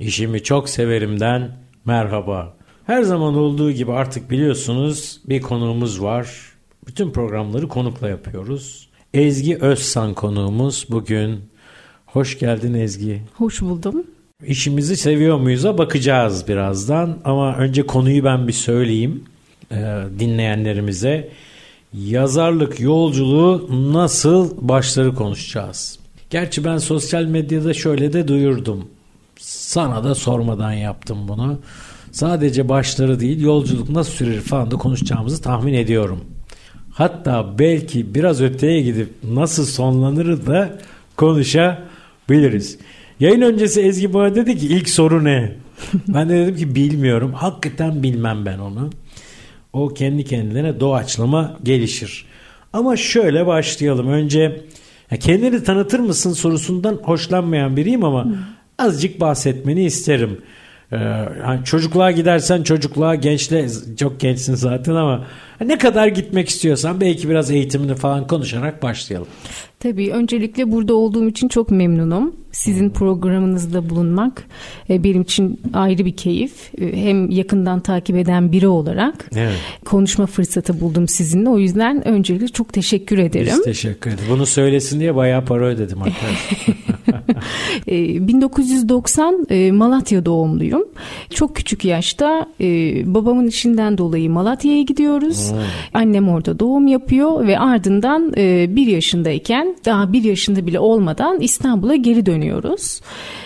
İşimi çok severimden merhaba. Her zaman olduğu gibi artık biliyorsunuz bir konuğumuz var. Bütün programları konukla yapıyoruz. Ezgi Özsan konuğumuz bugün. Hoş geldin Ezgi. Hoş buldum. İşimizi seviyor muyuz'a bakacağız birazdan. Ama önce konuyu ben bir söyleyeyim e, dinleyenlerimize. Yazarlık yolculuğu nasıl başları konuşacağız. Gerçi ben sosyal medyada şöyle de duyurdum. Sana da sormadan yaptım bunu. Sadece başları değil yolculuk nasıl sürer falan da konuşacağımızı tahmin ediyorum. Hatta belki biraz öteye gidip nasıl sonlanır da konuşabiliriz. Yayın öncesi Ezgi bana dedi ki ilk soru ne? ben de dedim ki bilmiyorum. Hakikaten bilmem ben onu. O kendi kendine doğaçlama gelişir. Ama şöyle başlayalım. Önce kendini tanıtır mısın sorusundan hoşlanmayan biriyim ama azıcık bahsetmeni isterim. Ee, hani çocukluğa gidersen çocukluğa gençle çok gençsin zaten ama ne kadar gitmek istiyorsan belki biraz eğitimini falan konuşarak başlayalım. Tabii öncelikle burada olduğum için çok memnunum. Sizin programınızda bulunmak e, benim için ayrı bir keyif. E, hem yakından takip eden biri olarak Evet. konuşma fırsatı buldum sizinle. O yüzden öncelikle çok teşekkür ederim. Biz teşekkür ederiz. Bunu söylesin diye bayağı para ödedim arkadaşlar. E, 1990 e, Malatya doğumluyum. Çok küçük yaşta e, babamın işinden dolayı Malatya'ya gidiyoruz. Annem orada doğum yapıyor ve ardından e, bir yaşındayken daha bir yaşında bile olmadan İstanbul'a geri dönüyoruz.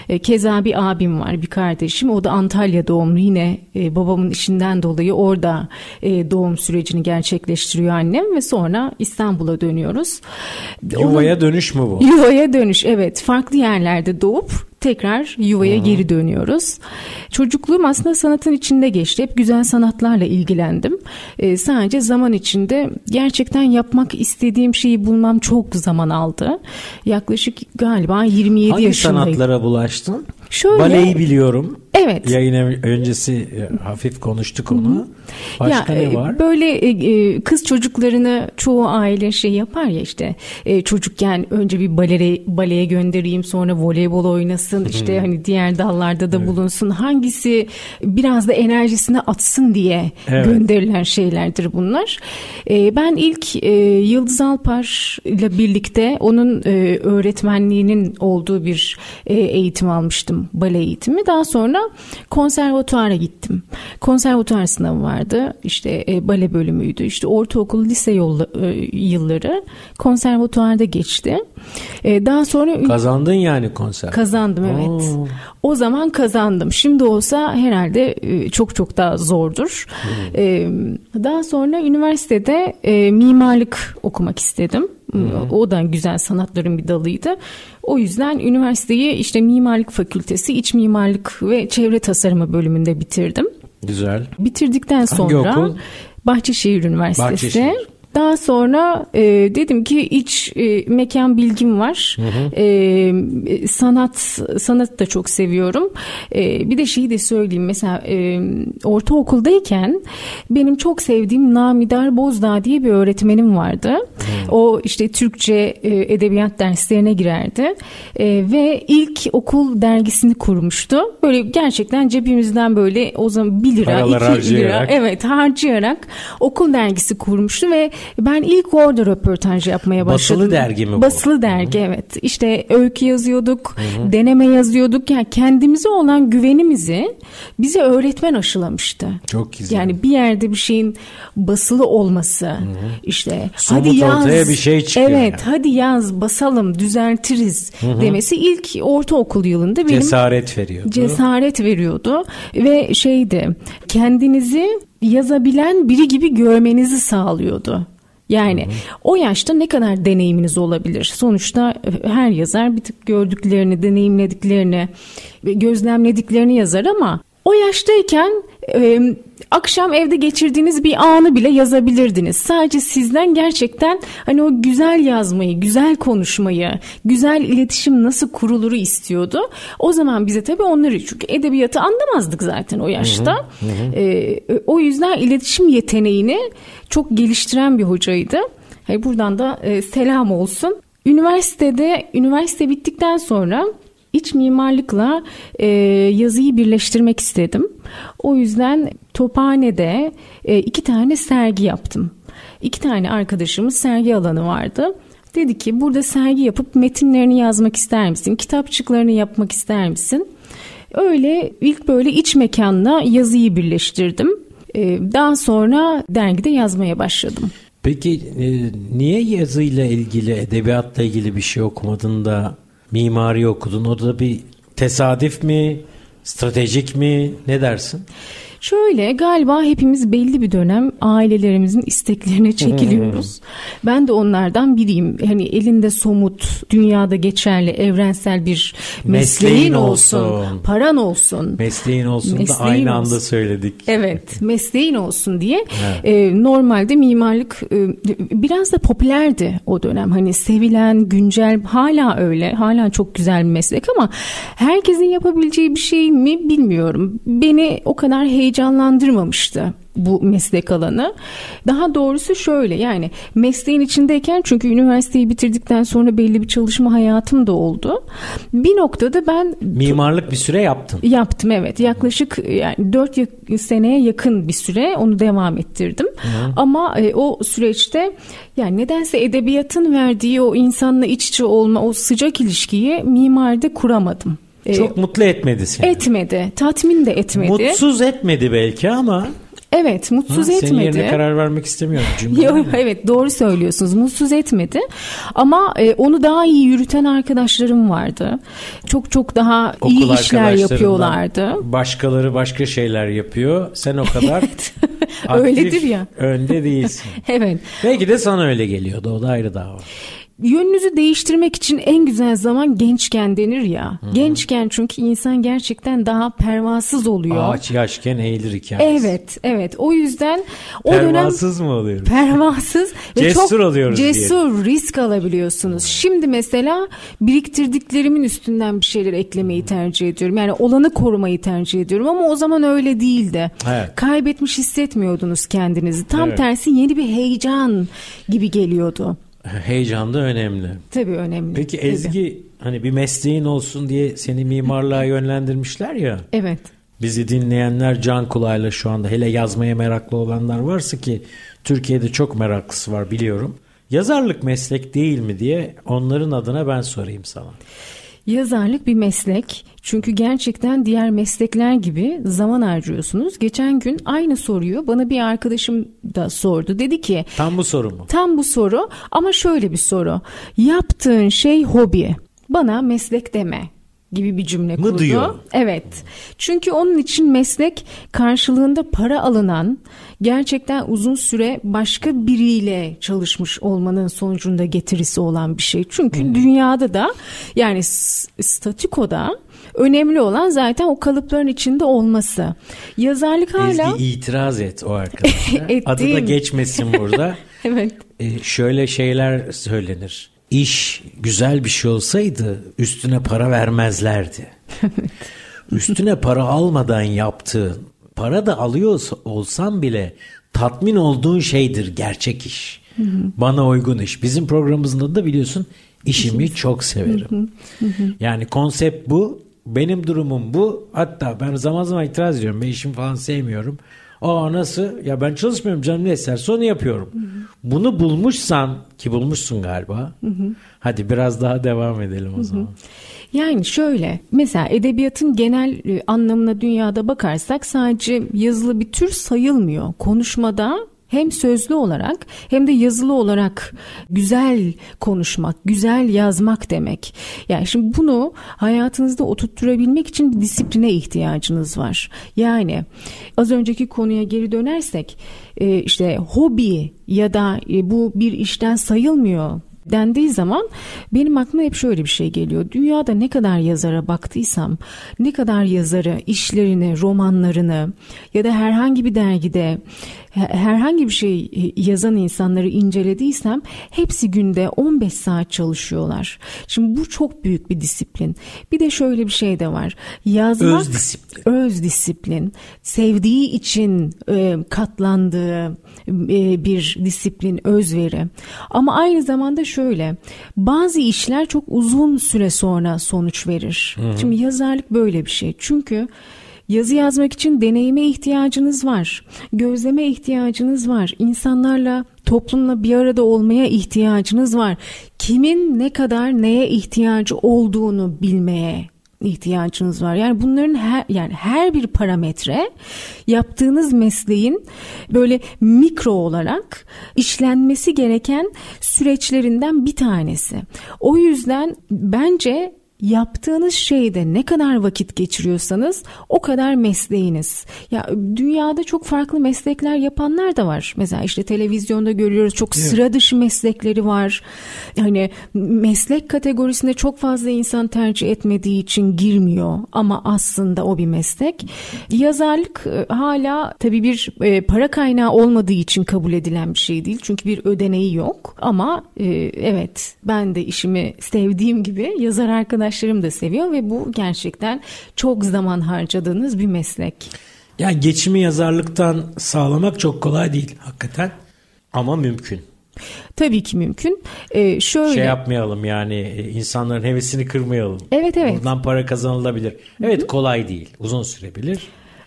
E, keza bir abim var, bir kardeşim. O da Antalya doğumlu. Yine e, babamın işinden dolayı orada e, doğum sürecini gerçekleştiriyor annem ve sonra İstanbul'a dönüyoruz. Yuvaya dönüş mü bu? Yuvaya dönüş evet farklı yerlerde doğup tekrar yuvaya geri dönüyoruz. Çocukluğum aslında sanatın içinde geçti. Hep güzel sanatlarla ilgilendim. Ee, sadece zaman içinde gerçekten yapmak istediğim şeyi bulmam çok zaman aldı. Yaklaşık galiba 27 Hangi yaşındayım. sanatlara bulaştın? Şöyle- Baleyi biliyorum. Evet. Yayın öncesi e, hafif konuştuk onu. Başka Ya, ne e, var? Böyle e, kız çocuklarını çoğu aile şey yapar ya işte e, çocukken önce bir balere, baleye göndereyim sonra voleybol oynasın işte hani diğer dallarda da bulunsun hangisi biraz da enerjisini atsın diye Evet. gönderilen şeylerdir bunlar. E, ben ilk e, Yıldız Alpar ile birlikte onun e, öğretmenliğinin olduğu bir e, eğitim almıştım bale eğitimi. Daha sonra konservatuara gittim. Konservatuar sınavı vardı. İşte e, bale bölümüydü. İşte ortaokul, lise yolla, e, yılları konservatuarda geçti. E, daha sonra Kazandın yani konser. Kazandım evet. Oo. O zaman kazandım. Şimdi olsa herhalde e, çok çok daha zordur. E, Daha sonra üniversitede e, mimarlık okumak istedim. O da güzel sanatların bir dalıydı. O yüzden üniversiteyi işte mimarlık fakültesi, iç mimarlık ve çevre tasarımı bölümünde bitirdim. Güzel. Bitirdikten sonra? Bahçeşehir Üniversitesi. Bahçeşehir. Daha sonra e, dedim ki iç e, mekan bilgim var. E, sanat sanat da çok seviyorum. E, bir de şeyi de söyleyeyim. Mesela e, ortaokuldayken benim çok sevdiğim Namidar Bozdağ diye bir öğretmenim vardı. O işte Türkçe e, edebiyat derslerine girerdi. E, ve ilk okul dergisini kurmuştu. Böyle gerçekten cebimizden böyle o zaman 1 lira, Paralar 2 lira. Evet harcayarak okul dergisi kurmuştu ve ben ilk orada röportaj yapmaya Basılı başladım. dergi mi bu? Basılı dergi evet. İşte öykü yazıyorduk, deneme yazıyorduk. Yani kendimize olan güvenimizi bize öğretmen aşılamıştı. Çok güzel. Yani bir yerde bir şeyin basılı olması işte Somut hadi yaz. ortaya bir şey çıkıyor Evet yani. hadi yaz basalım düzeltiriz demesi ilk ortaokul yılında benim Cesaret veriyor. cesaret veriyordu ve şeydi kendinizi yazabilen biri gibi görmenizi sağlıyordu. Yani o yaşta ne kadar deneyiminiz olabilir? Sonuçta e, her yazar bir tık gördüklerini, deneyimlediklerini, gözlemlediklerini yazar ama o yaştayken e, akşam evde geçirdiğiniz bir anı bile yazabilirdiniz. Sadece sizden gerçekten hani o güzel yazmayı, güzel konuşmayı, güzel iletişim nasıl kuruluru istiyordu. O zaman bize tabii onları çünkü edebiyatı anlamazdık zaten o yaşta. Hı hı hı. E, o yüzden iletişim yeteneğini çok geliştiren bir hocaydı. Hani buradan da e, selam olsun. Üniversitede, üniversite bittikten sonra iç mimarlıkla e, yazıyı birleştirmek istedim. O yüzden Tophane'de e, iki tane sergi yaptım. İki tane arkadaşımız sergi alanı vardı. Dedi ki burada sergi yapıp metinlerini yazmak ister misin? Kitapçıklarını yapmak ister misin? Öyle ilk böyle iç mekanla yazıyı birleştirdim. E, daha sonra dergide yazmaya başladım. Peki e, niye yazıyla ilgili, edebiyatla ilgili bir şey okumadın da mimari okudun. O da bir tesadüf mi, stratejik mi ne dersin? Şöyle galiba hepimiz belli bir dönem ailelerimizin isteklerine çekiliyoruz. ben de onlardan biriyim. Hani elinde somut, dünyada geçerli, evrensel bir mesleğin, mesleğin olsun, olsun, paran olsun. Mesleğin olsun mesleğin da aynı olsun. anda söyledik. Evet, mesleğin olsun diye. Evet. E, normalde mimarlık e, biraz da popülerdi o dönem. Hani sevilen, güncel, hala öyle. Hala çok güzel bir meslek ama herkesin yapabileceği bir şey mi bilmiyorum. Beni o kadar heyecanlı heyecanlandırmamıştı bu meslek alanı. Daha doğrusu şöyle yani mesleğin içindeyken çünkü üniversiteyi bitirdikten sonra belli bir çalışma hayatım da oldu. Bir noktada ben mimarlık bir süre yaptın. Yaptım evet. Yaklaşık yani 4 seneye yakın bir süre onu devam ettirdim. Hı. Ama e, o süreçte yani nedense edebiyatın verdiği o insanla iç içe olma o sıcak ilişkiyi mimaride kuramadım. Ee, Çok mutlu etmedi seni. Etmedi. Tatmin de etmedi. Mutsuz etmedi belki ama Evet mutsuz ha, etmedi. Senin yerine karar vermek istemiyorum cümle. evet doğru söylüyorsunuz mutsuz etmedi. Ama e, onu daha iyi yürüten arkadaşlarım vardı. Çok çok daha Okul iyi işler yapıyorlardı. Başkaları başka şeyler yapıyor. Sen o kadar Öyledir ya. önde değilsin. evet. Belki de sana öyle geliyordu o da ayrı dava yönünüzü değiştirmek için en güzel zaman gençken denir ya. Hı-hı. Gençken çünkü insan gerçekten daha pervasız oluyor. Ağaç yaşken eğilir hikayesi. Evet, evet. O yüzden o pervasız dönem mı oluyoruz? Pervasız ve cesur çok oluyoruz cesur diyelim. risk alabiliyorsunuz. Şimdi mesela biriktirdiklerimin üstünden bir şeyler eklemeyi tercih ediyorum. Yani olanı korumayı tercih ediyorum ama o zaman öyle değildi. Evet. Kaybetmiş hissetmiyordunuz kendinizi. Tam evet. tersi yeni bir heyecan gibi geliyordu. Heyecan da önemli. Tabii önemli. Peki Ezgi hani bir mesleğin olsun diye seni mimarlığa yönlendirmişler ya. Evet. Bizi dinleyenler can kulağıyla şu anda hele yazmaya meraklı olanlar varsa ki Türkiye'de çok meraklısı var biliyorum. Yazarlık meslek değil mi diye onların adına ben sorayım sana. Yazarlık bir meslek. Çünkü gerçekten diğer meslekler gibi zaman harcıyorsunuz. Geçen gün aynı soruyu bana bir arkadaşım da sordu. Dedi ki Tam bu soru mu? Tam bu soru ama şöyle bir soru. Yaptığın şey hobi. Bana meslek deme gibi bir cümle kurdu. Mı diyor? Evet. Çünkü onun için meslek karşılığında para alınan, gerçekten uzun süre başka biriyle çalışmış olmanın sonucunda getirisi olan bir şey. Çünkü hmm. dünyada da yani statikoda önemli olan zaten o kalıpların içinde olması. Yazarlık hala... Ezgi itiraz et o arkadaşa. Adı da geçmesin burada. evet. Ee, şöyle şeyler söylenir iş güzel bir şey olsaydı üstüne para vermezlerdi. üstüne para almadan yaptığın, para da alıyor olsan bile tatmin olduğun şeydir gerçek iş. Bana uygun iş. Bizim programımızda da biliyorsun işimi çok severim. yani konsept bu. Benim durumum bu. Hatta ben zaman zaman itiraz ediyorum. Ben işimi falan sevmiyorum. Aa nasıl? Ya ben çalışmıyorum canım ne eserse onu yapıyorum. Hı hı. Bunu bulmuşsan ki bulmuşsun galiba. Hı hı. Hadi biraz daha devam edelim o zaman. Hı hı. Yani şöyle mesela edebiyatın genel e, anlamına dünyada bakarsak sadece yazılı bir tür sayılmıyor. Konuşmada Hem sözlü olarak hem de yazılı olarak güzel konuşmak, güzel yazmak demek. Yani şimdi bunu hayatınızda oturtturabilmek için bir disipline ihtiyacınız var. Yani az önceki konuya geri dönersek e, işte hobi ya da e, bu bir işten sayılmıyor dendiği zaman benim aklıma hep şöyle bir şey geliyor. Dünyada ne kadar yazara baktıysam, ne kadar yazarı, işlerini, romanlarını ya da herhangi bir dergide herhangi bir şey yazan insanları incelediysem hepsi günde 15 saat çalışıyorlar. Şimdi bu çok büyük bir disiplin. Bir de şöyle bir şey de var. Yazmak öz disiplin. Öz disiplin. Sevdiği için e, katlandığı e, bir disiplin, özveri. Ama aynı zamanda şöyle. Bazı işler çok uzun süre sonra sonuç verir. Hı-hı. Şimdi yazarlık böyle bir şey. Çünkü Yazı yazmak için deneyime ihtiyacınız var. Gözleme ihtiyacınız var. İnsanlarla, toplumla bir arada olmaya ihtiyacınız var. Kimin ne kadar neye ihtiyacı olduğunu bilmeye ihtiyacınız var. Yani bunların her yani her bir parametre yaptığınız mesleğin böyle mikro olarak işlenmesi gereken süreçlerinden bir tanesi. O yüzden bence yaptığınız şeyde ne kadar vakit geçiriyorsanız o kadar mesleğiniz. Ya dünyada çok farklı meslekler yapanlar da var. Mesela işte televizyonda görüyoruz çok evet. sıra dışı meslekleri var. Hani meslek kategorisinde çok fazla insan tercih etmediği için girmiyor ama aslında o bir meslek. Yazarlık e, hala tabii bir e, para kaynağı olmadığı için kabul edilen bir şey değil. Çünkü bir ödeneği yok. Ama e, evet ben de işimi sevdiğim gibi yazar arkadaş arkadaşlarım da seviyor ve bu gerçekten çok zaman harcadığınız bir meslek. Yani geçimi yazarlıktan sağlamak çok kolay değil hakikaten ama mümkün. Tabii ki mümkün. Ee, şöyle şey yapmayalım yani e, insanların hevesini kırmayalım. Evet evet. Buradan para kazanılabilir. Evet Hı-hı. kolay değil. Uzun sürebilir.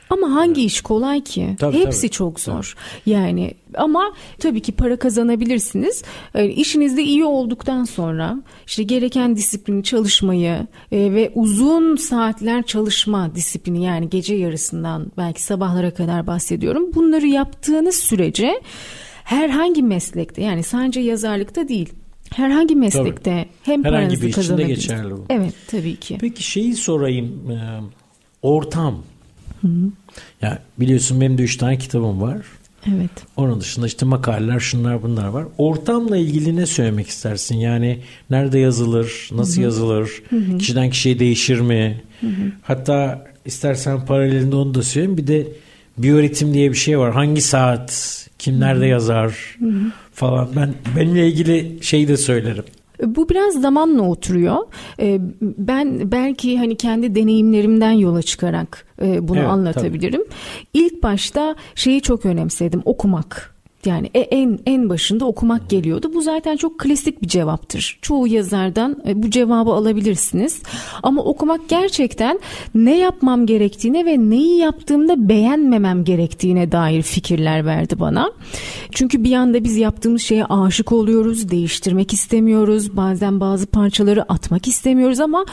Ama hangi iş kolay ki? Tabii, Hepsi tabii. çok zor. Tabii. Yani ama tabii ki para kazanabilirsiniz. Yani işinizde iyi olduktan sonra işte gereken disiplini çalışmayı e, ve uzun saatler çalışma disiplini yani gece yarısından belki sabahlara kadar bahsediyorum. Bunları yaptığınız sürece herhangi meslekte yani sadece yazarlıkta değil herhangi meslekte tabii. hem herhangi paranızı bir kazanabilirsiniz. geçerli bu. Evet tabii ki. Peki şeyi sorayım. E, ortam Hı hı. Ya biliyorsun benim de üç tane kitabım var. Evet. Onun dışında işte makaleler şunlar bunlar var. Ortamla ilgili ne söylemek istersin? Yani nerede yazılır, nasıl Hı-hı. yazılır, Hı-hı. kişiden kişiye değişir mi? Hı-hı. Hatta istersen paralelinde onu da söyleyeyim. Bir de biyoritim diye bir şey var. Hangi saat, kim nerede yazar Hı-hı. falan. Ben benimle ilgili şeyi de söylerim. Bu biraz zamanla oturuyor. Ee, ben belki hani kendi deneyimlerimden yola çıkarak e, bunu evet, anlatabilirim. Tabii. İlk başta şeyi çok önemsedim okumak. Yani e, en en başında okumak geliyordu. Bu zaten çok klasik bir cevaptır. Çoğu yazardan e, bu cevabı alabilirsiniz. Ama okumak gerçekten ne yapmam gerektiğine ve neyi yaptığımda beğenmemem gerektiğine dair fikirler verdi bana. Çünkü bir anda biz yaptığımız şeye aşık oluyoruz, değiştirmek istemiyoruz. Bazen bazı parçaları atmak istemiyoruz ama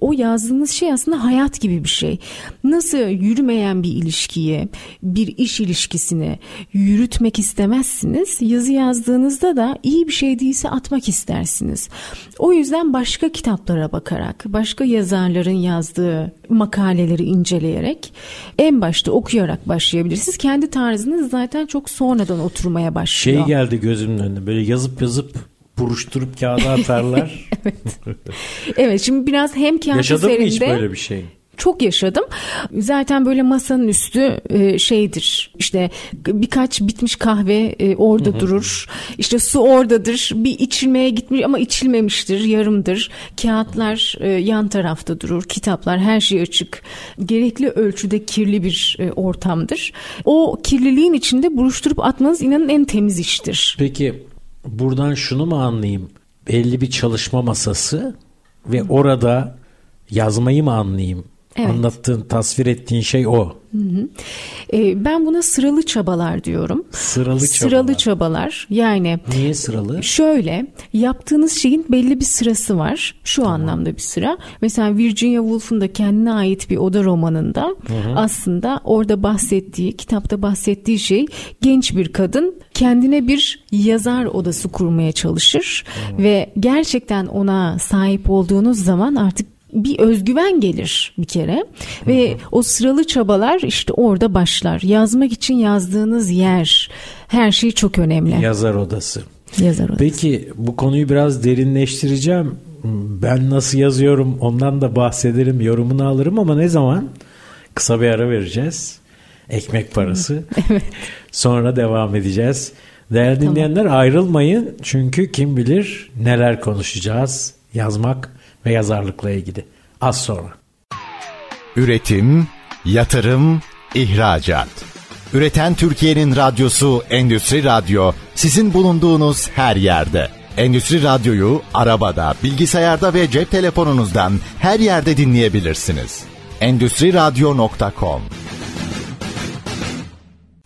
o yazdığınız şey aslında hayat gibi bir şey. Nasıl yürümeyen bir ilişkiyi, bir iş ilişkisini yürütmek istemezsiniz. Yazı yazdığınızda da iyi bir şey değilse atmak istersiniz. O yüzden başka kitaplara bakarak, başka yazarların yazdığı makaleleri inceleyerek en başta okuyarak başlayabilirsiniz. Kendi tarzınız zaten çok sonradan oturmaya başlıyor. Şey geldi gözümün önüne böyle yazıp yazıp buruşturup kağıda atarlar. evet. evet şimdi biraz hem kağıt Yaşadın üzerinde... Yaşadın mı hiç böyle bir şey? Çok yaşadım. Zaten böyle masanın üstü e, şeydir. İşte birkaç bitmiş kahve e, orada durur. İşte su oradadır. Bir içilmeye gitmiş ama içilmemiştir, yarımdır. Kağıtlar e, yan tarafta durur. Kitaplar her şey açık. Gerekli ölçüde kirli bir ortamdır. O kirliliğin içinde buruşturup atmanız inanın en temiz iştir. Peki buradan şunu mu anlayayım? Belli bir çalışma masası ve orada yazmayı mı anlayayım? Evet. Anlattığın, tasvir ettiğin şey o. Hı hı. E, ben buna sıralı çabalar diyorum. Sıralı çabalar. Sıralı çabalar. Yani Niye sıralı? Şöyle, yaptığınız şeyin belli bir sırası var. Şu tamam. anlamda bir sıra. Mesela Virginia Woolf'un da kendine ait bir oda romanında hı hı. aslında orada bahsettiği, kitapta bahsettiği şey genç bir kadın kendine bir yazar odası kurmaya çalışır hı. ve gerçekten ona sahip olduğunuz zaman artık bir özgüven gelir bir kere ve o sıralı çabalar işte orada başlar. Yazmak için yazdığınız yer her şey çok önemli. Yazar odası. Yazar odası. Peki bu konuyu biraz derinleştireceğim. Ben nasıl yazıyorum ondan da bahsederim, yorumunu alırım ama ne zaman? Kısa bir ara vereceğiz. Ekmek parası. evet. Sonra devam edeceğiz. Değerli tamam. dinleyenler ayrılmayın çünkü kim bilir neler konuşacağız. Yazmak ve yazarlıkla ilgili. Az sonra. Üretim, yatırım, ihracat. Üreten Türkiye'nin radyosu Endüstri Radyo sizin bulunduğunuz her yerde. Endüstri Radyo'yu arabada, bilgisayarda ve cep telefonunuzdan her yerde dinleyebilirsiniz. Endüstri Radyo.com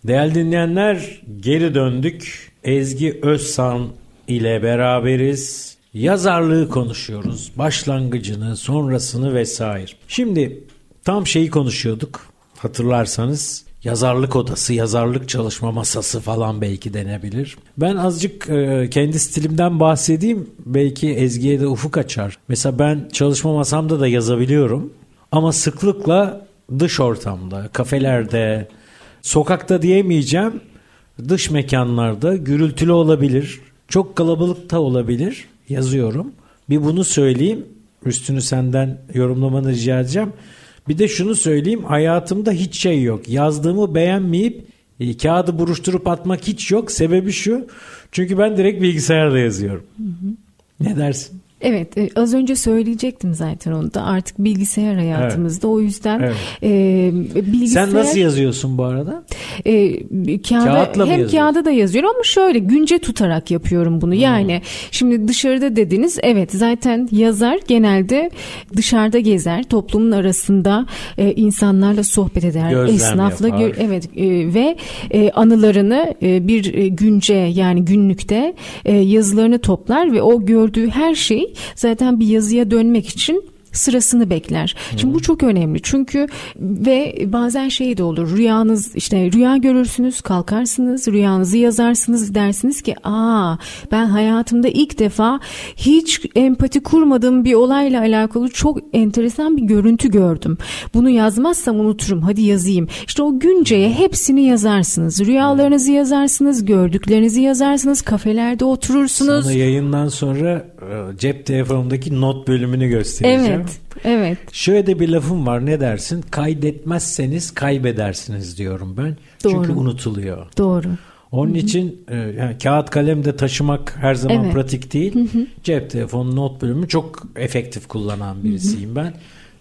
Değerli dinleyenler geri döndük. Ezgi Özsan ile beraberiz. Yazarlığı konuşuyoruz. Başlangıcını, sonrasını vesaire. Şimdi tam şeyi konuşuyorduk. Hatırlarsanız yazarlık odası, yazarlık çalışma masası falan belki denebilir. Ben azıcık e, kendi stilimden bahsedeyim. Belki Ezgi'ye de ufuk açar. Mesela ben çalışma masamda da yazabiliyorum. Ama sıklıkla dış ortamda, kafelerde, sokakta diyemeyeceğim. Dış mekanlarda gürültülü olabilir. Çok kalabalık da olabilir yazıyorum. Bir bunu söyleyeyim. Üstünü senden yorumlamanı rica edeceğim. Bir de şunu söyleyeyim. Hayatımda hiç şey yok. Yazdığımı beğenmeyip e, kağıdı buruşturup atmak hiç yok. Sebebi şu. Çünkü ben direkt bilgisayarda yazıyorum. Hı hı. Ne dersin? Evet e, az önce söyleyecektim zaten onu da artık bilgisayar hayatımızda evet. o yüzden evet. e, bilgisayar... Sen nasıl yazıyorsun bu arada? E, kağıda, Kağıtla hem kağıda da yazıyorum ama şöyle günce tutarak yapıyorum bunu hmm. yani şimdi dışarıda dediniz evet zaten yazar genelde dışarıda gezer toplumun arasında e, insanlarla sohbet eder Gözlem esnafla gö- evet e, ve e, anılarını e, bir günce yani günlükte e, yazılarını toplar ve o gördüğü her zaten bir yazıya dönmek için sırasını bekler. Şimdi bu çok önemli çünkü ve bazen şey de olur rüyanız işte rüya görürsünüz kalkarsınız rüyanızı yazarsınız dersiniz ki aa ben hayatımda ilk defa hiç empati kurmadığım bir olayla alakalı çok enteresan bir görüntü gördüm. Bunu yazmazsam unuturum hadi yazayım. İşte o günceye hepsini yazarsınız. Rüyalarınızı yazarsınız, gördüklerinizi yazarsınız, kafelerde oturursunuz. Sana yayından sonra cep telefonumdaki not bölümünü göstereceğim. Evet. Evet. Şöyle de bir lafım var ne dersin? Kaydetmezseniz kaybedersiniz diyorum ben. Doğru. Çünkü unutuluyor. Doğru. Onun Hı-hı. için e, yani kağıt kalem de taşımak her zaman evet. pratik değil. Hı-hı. Cep telefonu not bölümü çok efektif kullanan birisiyim Hı-hı. ben.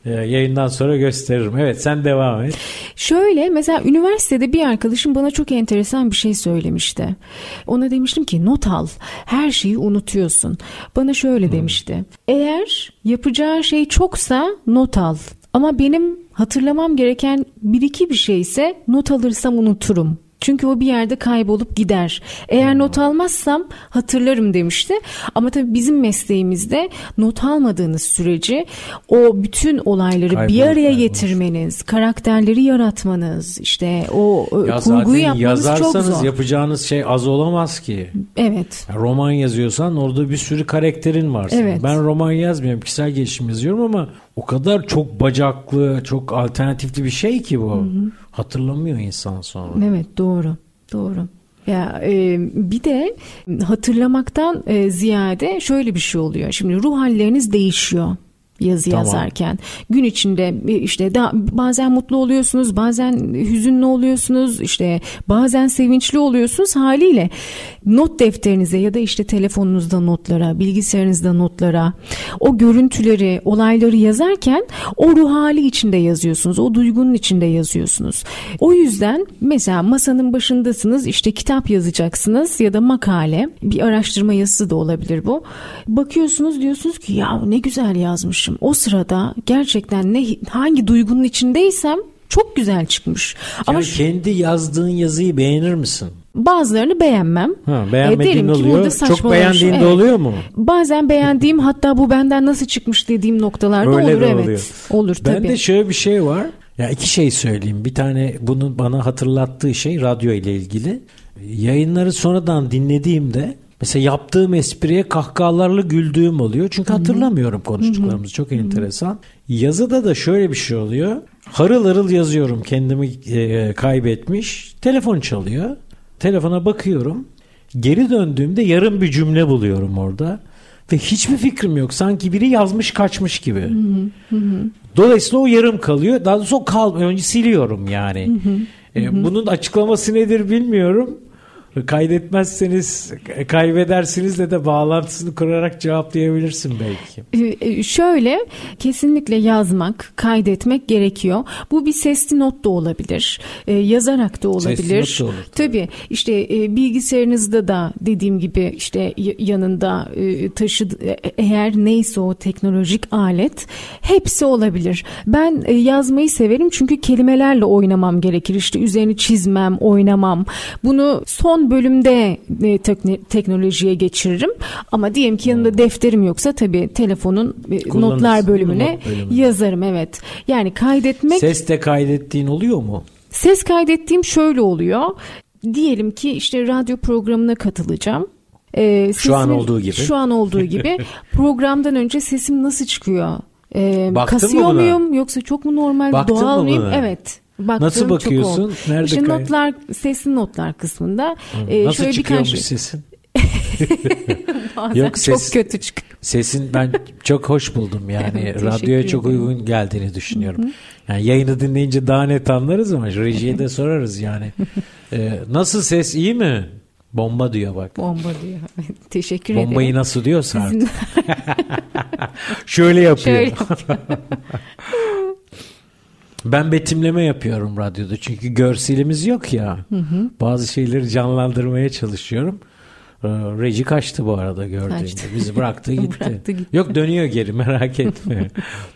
Ee, yayından sonra gösteririm. Evet sen devam et. Şöyle mesela üniversitede bir arkadaşım bana çok enteresan bir şey söylemişti. Ona demiştim ki not al. Her şeyi unutuyorsun. Bana şöyle hmm. demişti. Eğer yapacağı şey çoksa not al. Ama benim hatırlamam gereken bir iki bir şeyse not alırsam unuturum. Çünkü o bir yerde kaybolup gider. Eğer not almazsam hatırlarım demişti. Ama tabii bizim mesleğimizde not almadığınız sürece o bütün olayları Kaybolup bir araya kaybolmuş. getirmeniz, karakterleri yaratmanız, işte o ya kurguyu yapmanız çok zor. yapacağınız şey az olamaz ki. Evet. Yani roman yazıyorsan orada bir sürü karakterin var. Evet. Ben roman yazmıyorum, kişisel gelişim yazıyorum ama o kadar çok bacaklı, çok alternatifli bir şey ki bu. Hı hı. Hatırlamıyor insan sonra. Evet doğru. Doğru. Ya e, bir de hatırlamaktan e, ziyade şöyle bir şey oluyor. Şimdi ruh halleriniz değişiyor yazı tamam. yazarken. Gün içinde işte da, bazen mutlu oluyorsunuz, bazen hüzünlü oluyorsunuz, işte bazen sevinçli oluyorsunuz haliyle not defterinize ya da işte telefonunuzda notlara, bilgisayarınızda notlara o görüntüleri, olayları yazarken o ruh hali içinde yazıyorsunuz. O duygunun içinde yazıyorsunuz. O yüzden mesela masanın başındasınız, işte kitap yazacaksınız ya da makale, bir araştırma yazısı da olabilir bu. Bakıyorsunuz diyorsunuz ki ya ne güzel yazmış yazmışım. O sırada gerçekten ne hangi duygunun içindeysem çok güzel çıkmış. Ama yani kendi yazdığın yazıyı beğenir misin? Bazılarını beğenmem. Ha, beğenmediğin e, oluyor. Çok beğendiğin evet. oluyor mu? Bazen beğendiğim hatta bu benden nasıl çıkmış dediğim noktalarda Öyle olur de evet. Oluyor. Olur ben tabii. de şöyle bir şey var. Ya iki şey söyleyeyim. Bir tane bunu bana hatırlattığı şey radyo ile ilgili. Yayınları sonradan dinlediğimde mesela yaptığım espriye kahkahalarla güldüğüm oluyor. Çünkü hatırlamıyorum konuştuklarımız. Çok enteresan. Yazıda da şöyle bir şey oluyor. Harıl harıl yazıyorum kendimi e, kaybetmiş. Telefon çalıyor. Telefona bakıyorum. Geri döndüğümde yarım bir cümle buluyorum orada. Ve hiçbir fikrim yok. Sanki biri yazmış kaçmış gibi. Hı hı hı. Dolayısıyla o yarım kalıyor. Daha doğrusu o kalmıyor. Önce siliyorum yani. Hı hı. E, bunun açıklaması nedir bilmiyorum kaydetmezseniz kaybedersiniz de bağlantısını kurarak cevaplayabilirsin belki. Ee, e, şöyle kesinlikle yazmak, kaydetmek gerekiyor. Bu bir sesli not da olabilir. Ee, yazarak da olabilir. Sesli not da olur. Tabii işte e, bilgisayarınızda da dediğim gibi işte yanında e, taşı eğer neyse o teknolojik alet hepsi olabilir. Ben yazmayı severim çünkü kelimelerle oynamam gerekir. İşte üzerini çizmem, oynamam. Bunu son bölümde e, teknolojiye geçiririm. Ama diyelim ki yanımda hmm. defterim yoksa tabii telefonun e, notlar bölümüne not bölümü. yazarım evet. Yani kaydetmek. Ses de kaydettiğin oluyor mu? Ses kaydettiğim şöyle oluyor. Diyelim ki işte radyo programına katılacağım. Ee, şu an olduğu gibi. Şu an olduğu gibi. Programdan önce sesim nasıl çıkıyor? Ee, kasıyor muyum yoksa çok mu normal Baktın doğal mıyım? Evet. Baktığım Nasıl bakıyorsun? Çok Nerede işte kay- notlar, sesli notlar kısmında. E, Nasıl şöyle çıkıyormuş birkaç... sesin? Yok ses, çok kötü çıkıyor. Sesin ben çok hoş buldum yani radyoya çok uygun geldiğini düşünüyorum. Yani yayını dinleyince daha net anlarız ama rejiye de sorarız yani. Ee, nasıl ses iyi mi? Bomba diyor bak. Bomba diyor. Teşekkür Bombayı ederim. Bombayı nasıl diyorsa artık. Şöyle yapıyor. Şöyle yapıyor. Ben betimleme yapıyorum radyoda çünkü görselimiz yok ya. Hı hı. Bazı şeyleri canlandırmaya çalışıyorum. Ee, Reji kaçtı bu arada gördüğünde. Kaçtı. Bizi bıraktı gitti. bıraktı gitti. Yok dönüyor geri merak etme.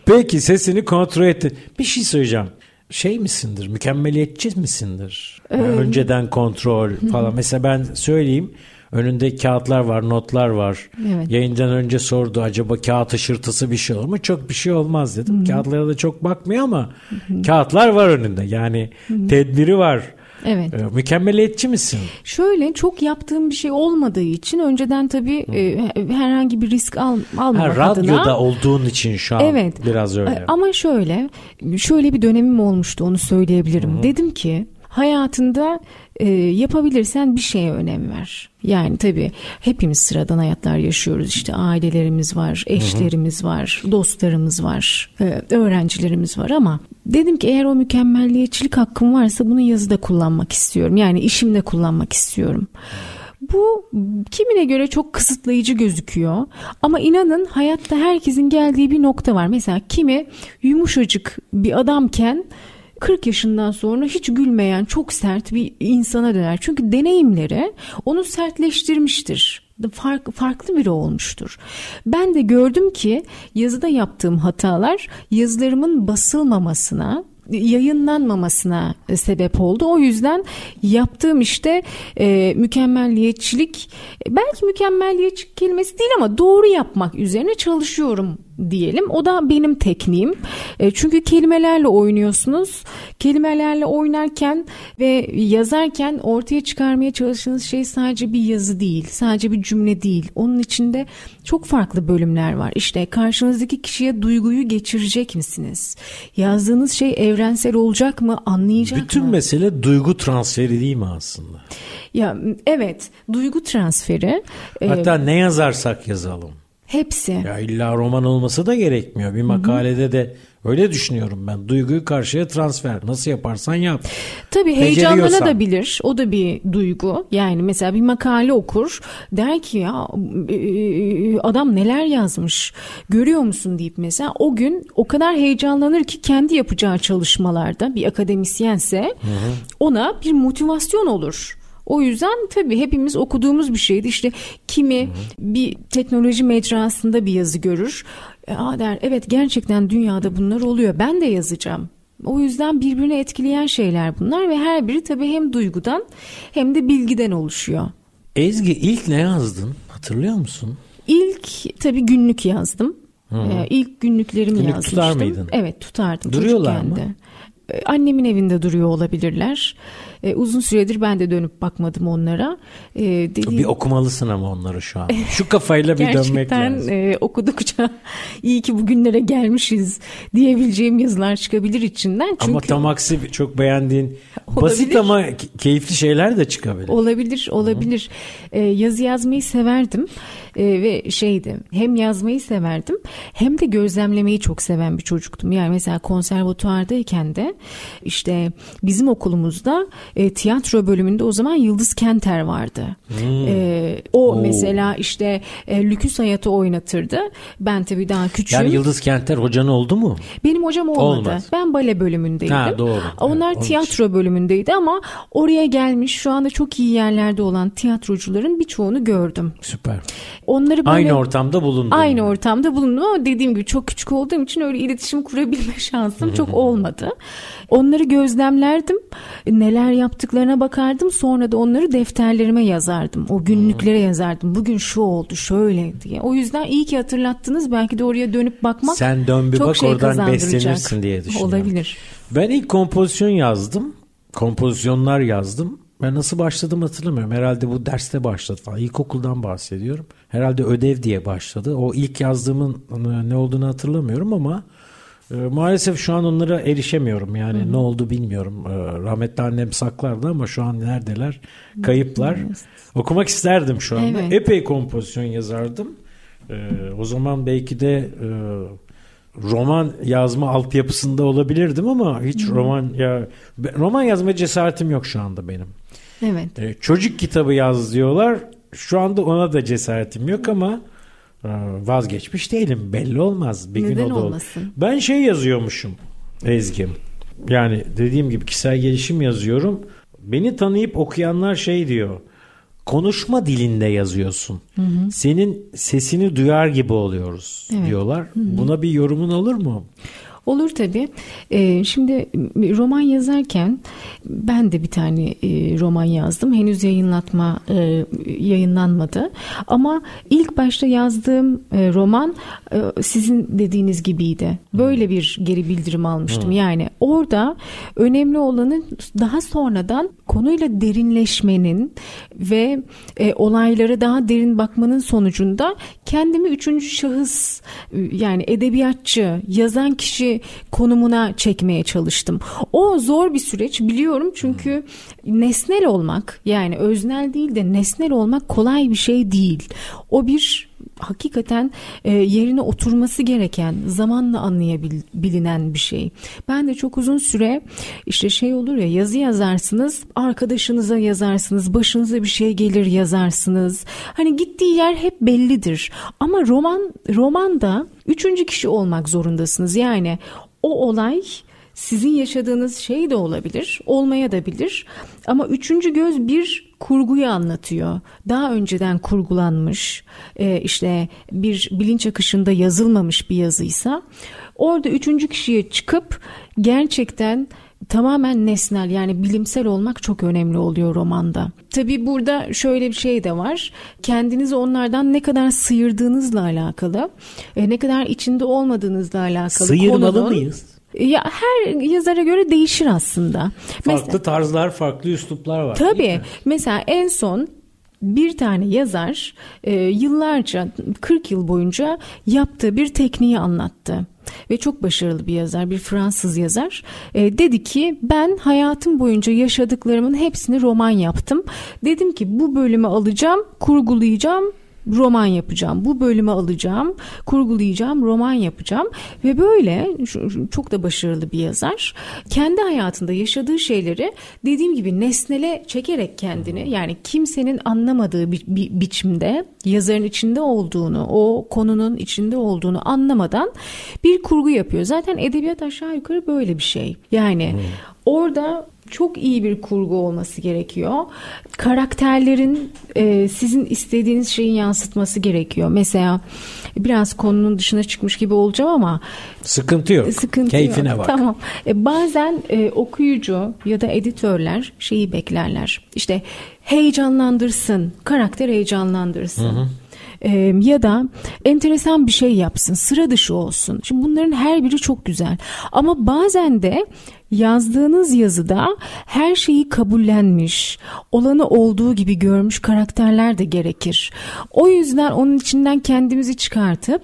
Peki sesini kontrol etti. Bir şey söyleyeceğim. Şey misindir? Mükemmeliyetçi misindir? Ee, önceden kontrol falan. Mesela ben söyleyeyim. Önünde kağıtlar var, notlar var. Evet. Yayından önce sordu acaba kağıt ışırtısı bir şey olur mu? Çok bir şey olmaz dedim. Hı-hı. Kağıtlara da çok bakmıyor ama Hı-hı. kağıtlar var önünde. Yani Hı-hı. tedbiri var. Evet. Ee, mükemmeliyetçi misin? Şöyle çok yaptığım bir şey olmadığı için önceden tabii e, herhangi bir risk al, almamak ha, radyoda adına. olduğun için şu an evet. biraz öyle. E, ama şöyle şöyle bir dönemim olmuştu onu söyleyebilirim. Hı-hı. Dedim ki hayatında e, yapabilirsen bir şeye önem ver. Yani tabii hepimiz sıradan hayatlar yaşıyoruz. İşte ailelerimiz var, eşlerimiz var, dostlarımız var, e, öğrencilerimiz var ama dedim ki eğer o mükemmelliyetçilik hakkım varsa bunu yazıda kullanmak istiyorum. Yani işimde kullanmak istiyorum. Bu kimine göre çok kısıtlayıcı gözüküyor. Ama inanın hayatta herkesin geldiği bir nokta var. Mesela kimi yumuşacık bir adamken 40 yaşından sonra hiç gülmeyen çok sert bir insana döner. Çünkü deneyimleri onu sertleştirmiştir. Fark, farklı biri olmuştur. Ben de gördüm ki yazıda yaptığım hatalar yazılarımın basılmamasına, yayınlanmamasına sebep oldu. O yüzden yaptığım işte e, mükemmelliyetçilik belki mükemmelliyetçilik kelimesi değil ama doğru yapmak üzerine çalışıyorum diyelim. O da benim tekniğim. E, çünkü kelimelerle oynuyorsunuz. Kelimelerle oynarken ve yazarken ortaya çıkarmaya çalıştığınız şey sadece bir yazı değil. Sadece bir cümle değil. Onun içinde çok farklı bölümler var. İşte karşınızdaki kişiye duyguyu geçirecek misiniz? Yazdığınız şey evrensel olacak mı? Anlayacak Bütün mı? Bütün mesele duygu transferi değil mi aslında? Ya evet, duygu transferi. E, Hatta e, ne yazarsak yazalım Hepsi. Ya illa roman olması da gerekmiyor. Bir makalede Hı-hı. de öyle düşünüyorum ben. Duyguyu karşıya transfer. Nasıl yaparsan yap. Tabii heyecanlanabilir. O da bir duygu. Yani mesela bir makale okur. Der ki ya e, e, adam neler yazmış. Görüyor musun deyip mesela o gün o kadar heyecanlanır ki kendi yapacağı çalışmalarda bir akademisyense Hı-hı. ona bir motivasyon olur O yüzden tabii hepimiz okuduğumuz bir şeydi. İşte kimi bir teknoloji mecrasında bir yazı görür. Aa der evet gerçekten dünyada bunlar oluyor. Ben de yazacağım. O yüzden birbirini etkileyen şeyler bunlar ve her biri tabii hem duygudan hem de bilgiden oluşuyor. Ezgi ilk ne yazdın? Hatırlıyor musun? İlk tabii günlük yazdım. Ee, ilk günlüklerimi Günlük yazmıştım. tutar mıydın? Evet tutardım. Duruyorlar mı? de. Ee, Annemin evinde duruyor olabilirler. Ee, uzun süredir ben de dönüp bakmadım onlara. Ee, dediğim- Bir okumalısın ama onları şu an. Şu kafayla bir dönmek Gerçekten lazım. e, okudukça iyi ki bugünlere gelmişiz diyebileceğim yazılar çıkabilir içinden. Çünkü Ama tam aksi çok beğendiğin Olabilir. basit ama ke- keyifli şeyler de çıkabilir. Olabilir, olabilir. Ee, yazı yazmayı severdim Ee, ve şeydi hem yazmayı severdim hem de gözlemlemeyi çok seven bir çocuktum. Yani mesela konservatuardayken de işte bizim okulumuzda e, tiyatro bölümünde o zaman Yıldız Kenter vardı. Ee, o Oo. mesela işte e, Lüküs Hayat'ı oynatırdı. Ben tabii daha küçüğüm. Yani Yıldız Kenter hocan oldu mu? Benim hocam olmadı. Olmaz. Ben bale bölümündeydim. Ha, doğru. Onlar Evet, tiyatro bölümündeydi ama oraya gelmiş şu anda çok iyi yerlerde olan tiyatrocuların birçoğunu gördüm. Süper. Onları böyle Aynı ortamda bulundun. aynı ortamda bulundum ama dediğim gibi çok küçük olduğum için öyle iletişim kurabilme şansım çok olmadı. Onları gözlemlerdim. Neler yaptıklarına bakardım. Sonra da onları defterlerime yazardım. O günlüklere yazardım. Bugün şu oldu şöyle diye. O yüzden iyi ki hatırlattınız. Belki de oraya dönüp bakmak Sen dön bir çok bak şey oradan beslenirsin diye düşünüyorum. Olabilir. Ben ilk kompozisyon yazdım. Kompozisyonlar yazdım. Ben nasıl başladım hatırlamıyorum. Herhalde bu derste başladı falan. İlkokuldan bahsediyorum. Herhalde ödev diye başladı. O ilk yazdığımın e, ne olduğunu hatırlamıyorum ama e, maalesef şu an onlara erişemiyorum. Yani ne oldu bilmiyorum. E, rahmetli annem saklardı ama şu an neredeler? Kayıplar. Okumak isterdim şu anda. Evet. Epey kompozisyon yazardım. E, o zaman belki de e, roman yazma altyapısında olabilirdim ama hiç roman ya roman yazma cesaretim yok şu anda benim. Evet. E, çocuk kitabı yaz diyorlar. Şu anda ona da cesaretim yok ama e, vazgeçmiş değilim. Belli olmaz. Bir gün Neden o da olur. olmasın? Ben şey yazıyormuşum Ezgi'm. Yani dediğim gibi kişisel gelişim yazıyorum. Beni tanıyıp okuyanlar şey diyor. Konuşma dilinde yazıyorsun. Senin sesini duyar gibi oluyoruz Evet. diyorlar. Buna bir yorumun olur mu? Olur tabii. Ee, şimdi roman yazarken ben de bir tane e, roman yazdım. Henüz yayınlatma e, yayınlanmadı. Ama ilk başta yazdığım e, roman e, sizin dediğiniz gibiydi. Böyle bir geri bildirim almıştım. Yani orada önemli olanın daha sonradan konuyla derinleşmenin ve e, olaylara daha derin bakmanın sonucunda kendimi üçüncü şahıs yani edebiyatçı, yazan kişi konumuna çekmeye çalıştım. O zor bir süreç biliyorum çünkü nesnel olmak yani öznel değil de nesnel olmak kolay bir şey değil. O bir hakikaten e, yerine oturması gereken zamanla anlayabilinen bir şey. Ben de çok uzun süre işte şey olur ya yazı yazarsınız arkadaşınıza yazarsınız başınıza bir şey gelir yazarsınız. Hani gittiği yer hep bellidir ama roman romanda üçüncü kişi olmak zorundasınız yani o olay sizin yaşadığınız şey de olabilir, olmaya da bilir. Ama üçüncü göz bir kurguyu anlatıyor. Daha önceden kurgulanmış, e, işte bir bilinç akışında yazılmamış bir yazıysa, orada üçüncü kişiye çıkıp gerçekten tamamen nesnel yani bilimsel olmak çok önemli oluyor romanda. Tabii burada şöyle bir şey de var. Kendinizi onlardan ne kadar sıyırdığınızla alakalı, e, ne kadar içinde olmadığınızla alakalı. Sıyırmalı konunun- mıyız? Ya her yazara göre değişir aslında. Farklı Mesela, tarzlar, farklı üsluplar var. tabii mesela en son bir tane yazar e, yıllarca 40 yıl boyunca yaptığı bir tekniği anlattı. Ve çok başarılı bir yazar, bir Fransız yazar. E, dedi ki ben hayatım boyunca yaşadıklarımın hepsini roman yaptım. Dedim ki bu bölümü alacağım, kurgulayacağım, roman yapacağım. Bu bölümü alacağım, kurgulayacağım, roman yapacağım ve böyle çok da başarılı bir yazar. Kendi hayatında yaşadığı şeyleri dediğim gibi nesnele çekerek kendini yani kimsenin anlamadığı bir, bir biçimde yazarın içinde olduğunu, o konunun içinde olduğunu anlamadan bir kurgu yapıyor. Zaten edebiyat aşağı yukarı böyle bir şey. Yani orada çok iyi bir kurgu olması gerekiyor. Karakterlerin e, sizin istediğiniz şeyi yansıtması gerekiyor. Mesela biraz konunun dışına çıkmış gibi olacağım ama sıkıntı yok. Sıkıntı Keyfine yok. bak. Tamam. E, bazen e, okuyucu ya da editörler şeyi beklerler. İşte heyecanlandırsın, karakter heyecanlandırsın. Hı hı e, ya da enteresan bir şey yapsın, sıra dışı olsun. Şimdi bunların her biri çok güzel. Ama bazen de yazdığınız yazıda her şeyi kabullenmiş, olanı olduğu gibi görmüş karakterler de gerekir. O yüzden onun içinden kendimizi çıkartıp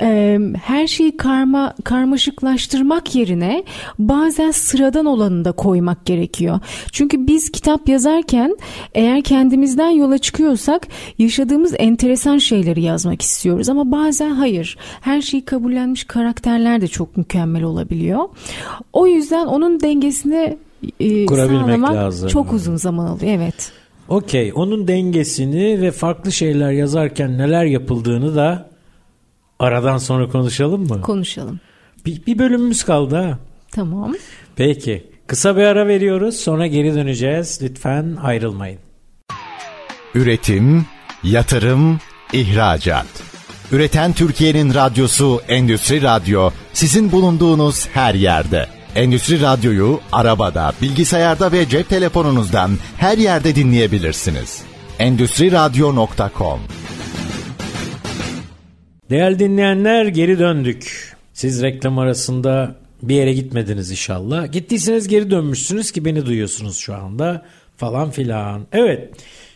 e, her şeyi karma karmaşıklaştırmak yerine bazen sıradan olanı da koymak gerekiyor. Çünkü biz kitap yazarken eğer kendimizden yola çıkıyorsak yaşadığımız enteresan şeyleri yazmak istiyoruz ama bazen hayır. Her şeyi kabullenmiş karakterler de çok mükemmel olabiliyor. O yüzden onun dengesini e, Kurabilmek lazım. çok uzun zaman alıyor. Evet. Okey. Onun dengesini ve farklı şeyler yazarken neler yapıldığını da Aradan sonra konuşalım mı? Konuşalım. Bir, bir bölümümüz kaldı ha. Tamam. Peki. Kısa bir ara veriyoruz. Sonra geri döneceğiz. Lütfen ayrılmayın. Üretim, yatırım, ihracat. Üreten Türkiye'nin radyosu Endüstri Radyo sizin bulunduğunuz her yerde. Endüstri Radyo'yu arabada, bilgisayarda ve cep telefonunuzdan her yerde dinleyebilirsiniz. Endüstri Radyo.com Değerli dinleyenler geri döndük. Siz reklam arasında bir yere gitmediniz inşallah. Gittiyseniz geri dönmüşsünüz ki beni duyuyorsunuz şu anda falan filan. Evet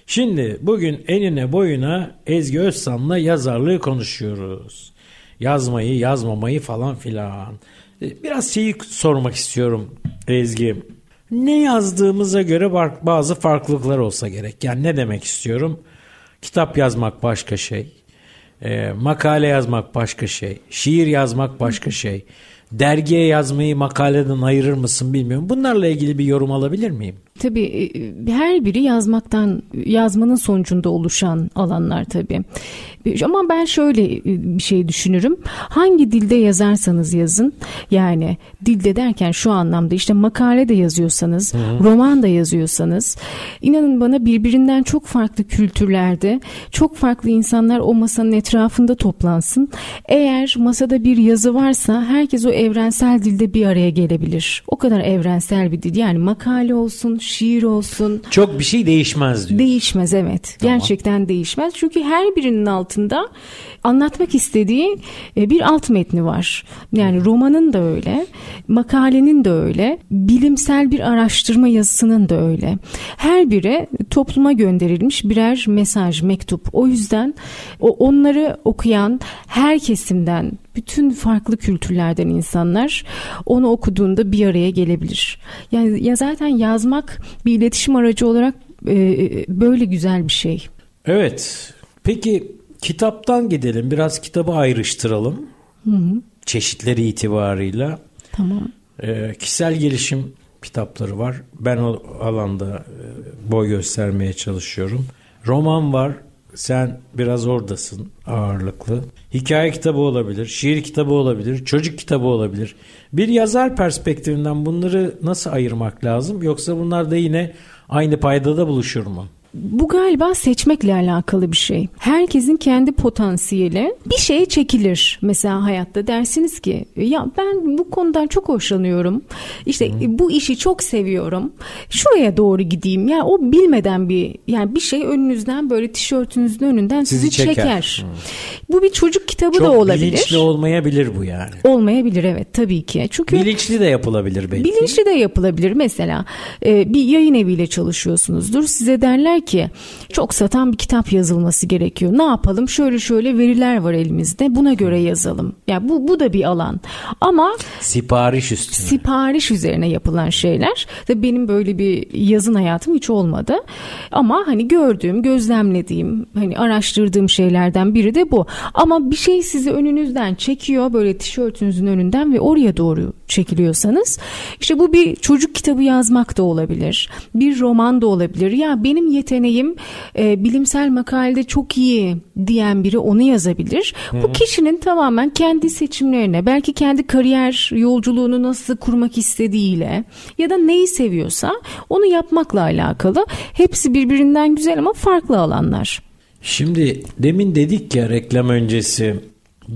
şimdi bugün enine boyuna Ezgi Özsan'la yazarlığı konuşuyoruz. Yazmayı yazmamayı falan filan. E, biraz şeyi sormak istiyorum Ezgi. Ne yazdığımıza göre bazı farklılıklar olsa gerek. Yani ne demek istiyorum? Kitap yazmak başka şey e, makale yazmak başka şey. Şiir yazmak başka şey. Dergiye yazmayı makaleden ayırır mısın bilmiyorum. Bunlarla ilgili bir yorum alabilir miyim? Tabii e, her biri yazmaktan, yazmanın sonucunda oluşan alanlar tabii. Ama ben şöyle e, bir şey düşünürüm. Hangi dilde yazarsanız yazın, yani dilde derken şu anlamda işte makale de yazıyorsanız, Hı-hı. roman da yazıyorsanız, inanın bana birbirinden çok farklı kültürlerde, çok farklı insanlar o masanın etrafında toplansın. Eğer masada bir yazı varsa herkes o evrensel dilde bir araya gelebilir. O kadar evrensel bir dil. Yani makale olsun, şiir olsun. Çok bir şey değişmez diyor. Değişmez evet. Tamam. Gerçekten değişmez. Çünkü her birinin altında anlatmak istediği e, bir alt metni var. Yani romanın da öyle, makalenin de öyle, bilimsel bir araştırma yazısının da öyle. Her biri topluma gönderilmiş birer mesaj, mektup. O yüzden o onları okuyan her kesimden bütün farklı kültürlerden insanlar onu okuduğunda bir araya gelebilir. Yani ya zaten yazmak bir iletişim aracı olarak e, e, böyle güzel bir şey. Evet. Peki kitaptan gidelim. Biraz kitabı ayrıştıralım. Hı hı. Çeşitleri itibarıyla. Tamam. E, kişisel gelişim kitapları var. Ben o alanda e, boy göstermeye çalışıyorum. Roman var. Sen biraz oradasın ağırlıklı. Hikaye kitabı olabilir, şiir kitabı olabilir, çocuk kitabı olabilir. Bir yazar perspektifinden bunları nasıl ayırmak lazım? Yoksa bunlar da yine aynı paydada buluşur mu? Bu galiba seçmekle alakalı bir şey. Herkesin kendi potansiyeli bir şeye çekilir. Mesela hayatta dersiniz ki ya ben bu konudan çok hoşlanıyorum. İşte hmm. bu işi çok seviyorum. Şuraya doğru gideyim. Yani o bilmeden bir yani bir şey önünüzden böyle tişörtünüzün önünden sizi, sizi çeker. çeker. Hmm. Bu bir çocuk kitabı çok da olabilir. Çok bilinçli olmayabilir bu yani. Olmayabilir evet tabii ki. Çünkü bilinçli de yapılabilir belki. Bilinçli de yapılabilir. Mesela e, bir yayın eviyle çalışıyorsunuzdur. Size derler ki çok satan bir kitap yazılması gerekiyor. Ne yapalım? Şöyle şöyle veriler var elimizde. Buna göre yazalım. Ya yani bu bu da bir alan. Ama sipariş üstüne. Sipariş üzerine yapılan şeyler. Tabii benim böyle bir yazın hayatım hiç olmadı. Ama hani gördüğüm, gözlemlediğim, hani araştırdığım şeylerden biri de bu. Ama bir şey sizi önünüzden çekiyor böyle tişörtünüzün önünden ve oraya doğru çekiliyorsanız işte bu bir çocuk kitabı yazmak da olabilir. Bir roman da olabilir. Ya benim yeteneğim yeteneğim e, bilimsel makalede çok iyi diyen biri onu yazabilir. Hı-hı. Bu kişinin tamamen kendi seçimlerine, belki kendi kariyer yolculuğunu nasıl kurmak istediğiyle ya da neyi seviyorsa onu yapmakla alakalı. Hepsi birbirinden güzel ama farklı alanlar. Şimdi demin dedik ya reklam öncesi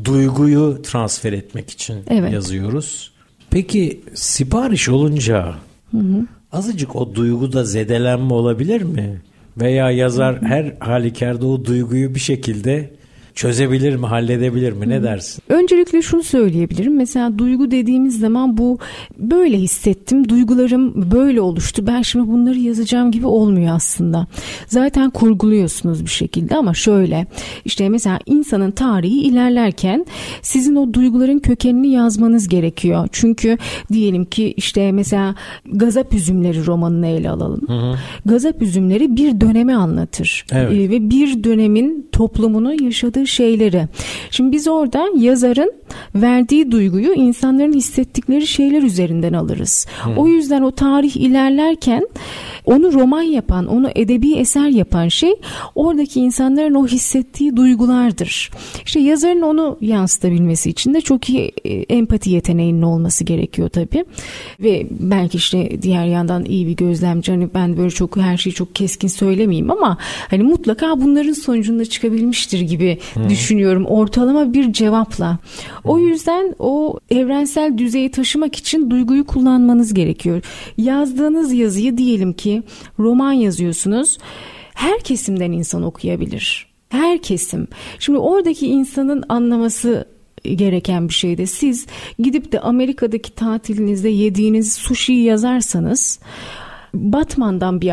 duyguyu transfer etmek için evet. yazıyoruz. Peki sipariş olunca hı hı. azıcık o duyguda zedelenme olabilir mi? Veya yazar her halükarda o duyguyu bir şekilde çözebilir mi, halledebilir mi? Ne dersin? Öncelikle şunu söyleyebilirim. Mesela duygu dediğimiz zaman bu böyle hissettim, duygularım böyle oluştu. Ben şimdi bunları yazacağım gibi olmuyor aslında. Zaten kurguluyorsunuz bir şekilde ama şöyle. işte mesela insanın tarihi ilerlerken sizin o duyguların kökenini yazmanız gerekiyor. Çünkü diyelim ki işte mesela Gazap Üzümleri romanını ele alalım. Hı hı. Gazap Üzümleri bir dönemi anlatır. Evet. Ee, ve bir dönemin toplumunu yaşadığı şeyleri. Şimdi biz orada yazarın verdiği duyguyu insanların hissettikleri şeyler üzerinden alırız. Hmm. O yüzden o tarih ilerlerken onu roman yapan, onu edebi eser yapan şey oradaki insanların o hissettiği duygulardır. İşte yazarın onu yansıtabilmesi için de çok iyi e, empati yeteneğinin olması gerekiyor tabii. Ve belki işte diğer yandan iyi bir gözlemci hani ben böyle çok her şeyi çok keskin söylemeyeyim ama hani mutlaka bunların sonucunda çıkabilmiştir gibi hmm. düşünüyorum ortalama bir cevapla. O yüzden o evrensel düzeyi taşımak için duyguyu kullanmanız gerekiyor. Yazdığınız yazıyı diyelim ki roman yazıyorsunuz. Her kesimden insan okuyabilir. Her kesim. Şimdi oradaki insanın anlaması gereken bir şey de siz gidip de Amerika'daki tatilinizde yediğiniz sushi'yi yazarsanız Batman'dan bir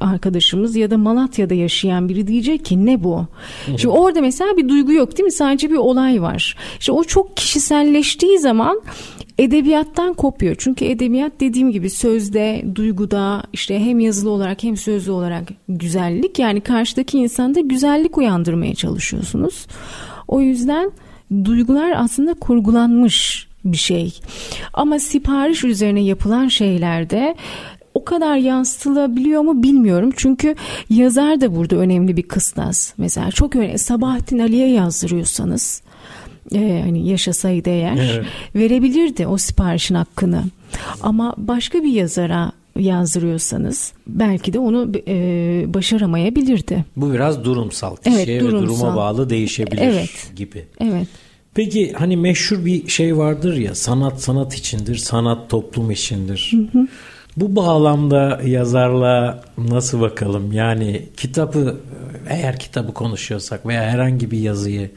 arkadaşımız ya da Malatya'da yaşayan biri diyecek ki ne bu? Şimdi orada mesela bir duygu yok değil mi? Sadece bir olay var. İşte o çok kişiselleştiği zaman edebiyattan kopuyor. Çünkü edebiyat dediğim gibi sözde, duyguda işte hem yazılı olarak hem sözlü olarak güzellik yani karşıdaki insanda güzellik uyandırmaya çalışıyorsunuz. O yüzden duygular aslında kurgulanmış bir şey. Ama sipariş üzerine yapılan şeylerde o kadar yansıtılabiliyor mu bilmiyorum. Çünkü yazar da burada önemli bir kıstas. Mesela çok önemli. Sabahattin Ali'ye yazdırıyorsanız e, hani yaşasaydı eğer evet. verebilirdi o siparişin hakkını. Ama başka bir yazara yazdırıyorsanız belki de onu e, başaramayabilirdi. Bu biraz durumsal. Kişiye evet, durumsal. ve duruma bağlı değişebilir evet. gibi. Evet. Peki hani meşhur bir şey vardır ya sanat sanat içindir, sanat toplum içindir. Hı hı. Bu bağlamda yazarla nasıl bakalım? Yani kitabı eğer kitabı konuşuyorsak veya herhangi bir yazıyı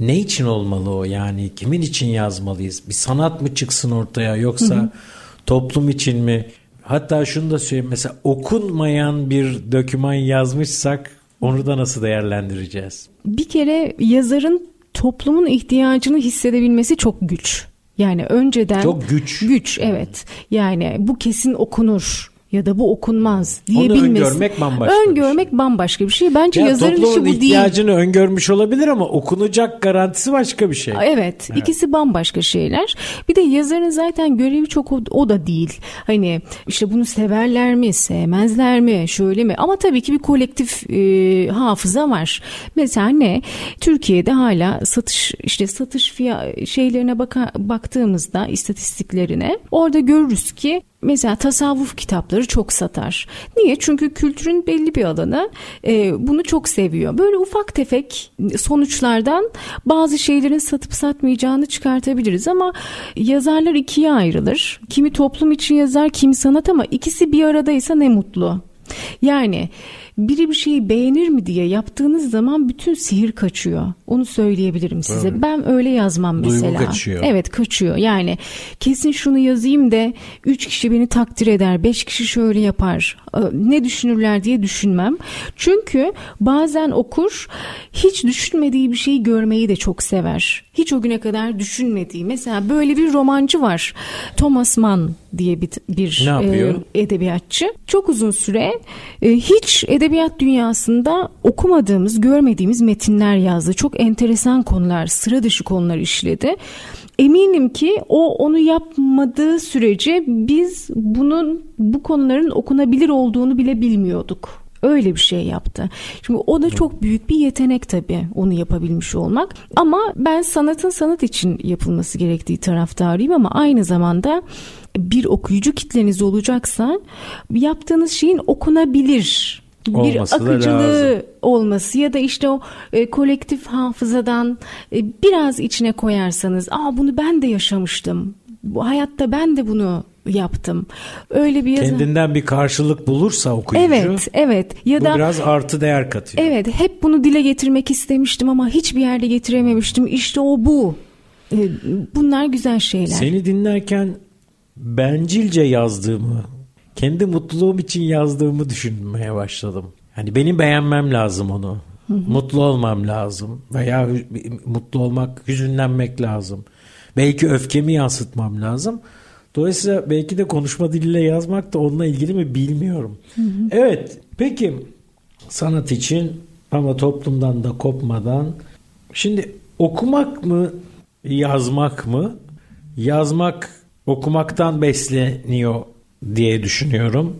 ne için olmalı o? Yani kimin için yazmalıyız? Bir sanat mı çıksın ortaya yoksa hı hı. toplum için mi? Hatta şunu da söyleyeyim mesela okunmayan bir döküman yazmışsak onu da nasıl değerlendireceğiz? Bir kere yazarın toplumun ihtiyacını hissedebilmesi çok güç. Yani önceden çok güç. Güç evet. Yani bu kesin okunur ya da bu okunmaz diyebilmesi. Onu öngörmek bambaşka Öngörmek bir şey. bambaşka bir şey. Bence ya, yazarın işi bu değil. ihtiyacını öngörmüş olabilir ama okunacak garantisi başka bir şey. Evet, evet. ikisi bambaşka şeyler. Bir de yazarın zaten görevi çok o, o da değil. Hani işte bunu severler mi, sevmezler mi, şöyle mi? Ama tabii ki bir kolektif e, hafıza var. Mesela ne? Türkiye'de hala satış işte satış fiyat şeylerine baka, baktığımızda istatistiklerine orada görürüz ki mesela tasavvuf kitapları çok satar. Niye? Çünkü kültürün belli bir alanı e, bunu çok seviyor. Böyle ufak tefek sonuçlardan bazı şeylerin satıp satmayacağını çıkartabiliriz ama yazarlar ikiye ayrılır. Kimi toplum için yazar, kimi sanat ama ikisi bir aradaysa ne mutlu. Yani biri bir şeyi beğenir mi diye yaptığınız zaman bütün sihir kaçıyor. Onu söyleyebilirim size. Evet. Ben öyle yazmam mesela. Duygu kaçıyor. Evet kaçıyor. Yani kesin şunu yazayım da üç kişi beni takdir eder, beş kişi şöyle yapar. Ne düşünürler diye düşünmem. Çünkü bazen okur hiç düşünmediği bir şeyi görmeyi de çok sever. Hiç o güne kadar düşünmediği. Mesela böyle bir romancı var. Thomas Mann diye bir, bir e, edebiyatçı. Çok uzun süre e, hiç edebiyat dünyasında okumadığımız, görmediğimiz metinler yazdı. Çok enteresan konular, sıra dışı konular işledi. Eminim ki o onu yapmadığı sürece biz bunun bu konuların okunabilir olduğunu bile bilmiyorduk. Öyle bir şey yaptı. Şimdi o da çok büyük bir yetenek tabii onu yapabilmiş olmak. Ama ben sanatın sanat için yapılması gerektiği taraftarıyım ama aynı zamanda bir okuyucu kitleniz olacaksa yaptığınız şeyin okunabilir bir Olması akıcılığı lazım. olması ya da işte o e, kolektif hafızadan e, biraz içine koyarsanız aa bunu ben de yaşamıştım. Bu hayatta ben de bunu yaptım. Öyle bir yazı. Kendinden bir karşılık bulursa okuyucu Evet, evet. Ya bu da biraz artı değer katıyor. evet hep bunu dile getirmek istemiştim ama hiçbir yerde getirememiştim. İşte o bu. E, Bunlar güzel şeyler. Seni dinlerken bencilce yazdığımı, kendi mutluluğum için yazdığımı düşünmeye başladım. Hani benim beğenmem lazım onu. Mutlu olmam lazım veya mutlu olmak, hüzünlenmek lazım. Belki öfkemi yansıtmam lazım. Dolayısıyla belki de konuşma diliyle yazmak da onunla ilgili mi bilmiyorum. Evet, peki sanat için ama toplumdan da kopmadan şimdi okumak mı yazmak mı yazmak okumaktan besleniyor diye düşünüyorum.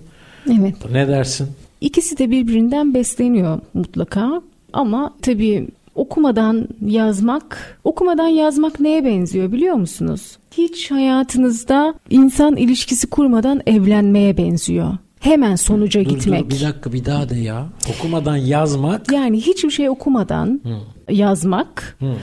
Evet. Ne dersin? İkisi de birbirinden besleniyor mutlaka ama tabii okumadan yazmak, okumadan yazmak neye benziyor biliyor musunuz? Hiç hayatınızda insan ilişkisi kurmadan evlenmeye benziyor. Hemen sonuca Dur, gitmek. dur, bir dakika bir daha de ya. Okumadan yazmak Yani hiçbir şey okumadan yazmak. Hı.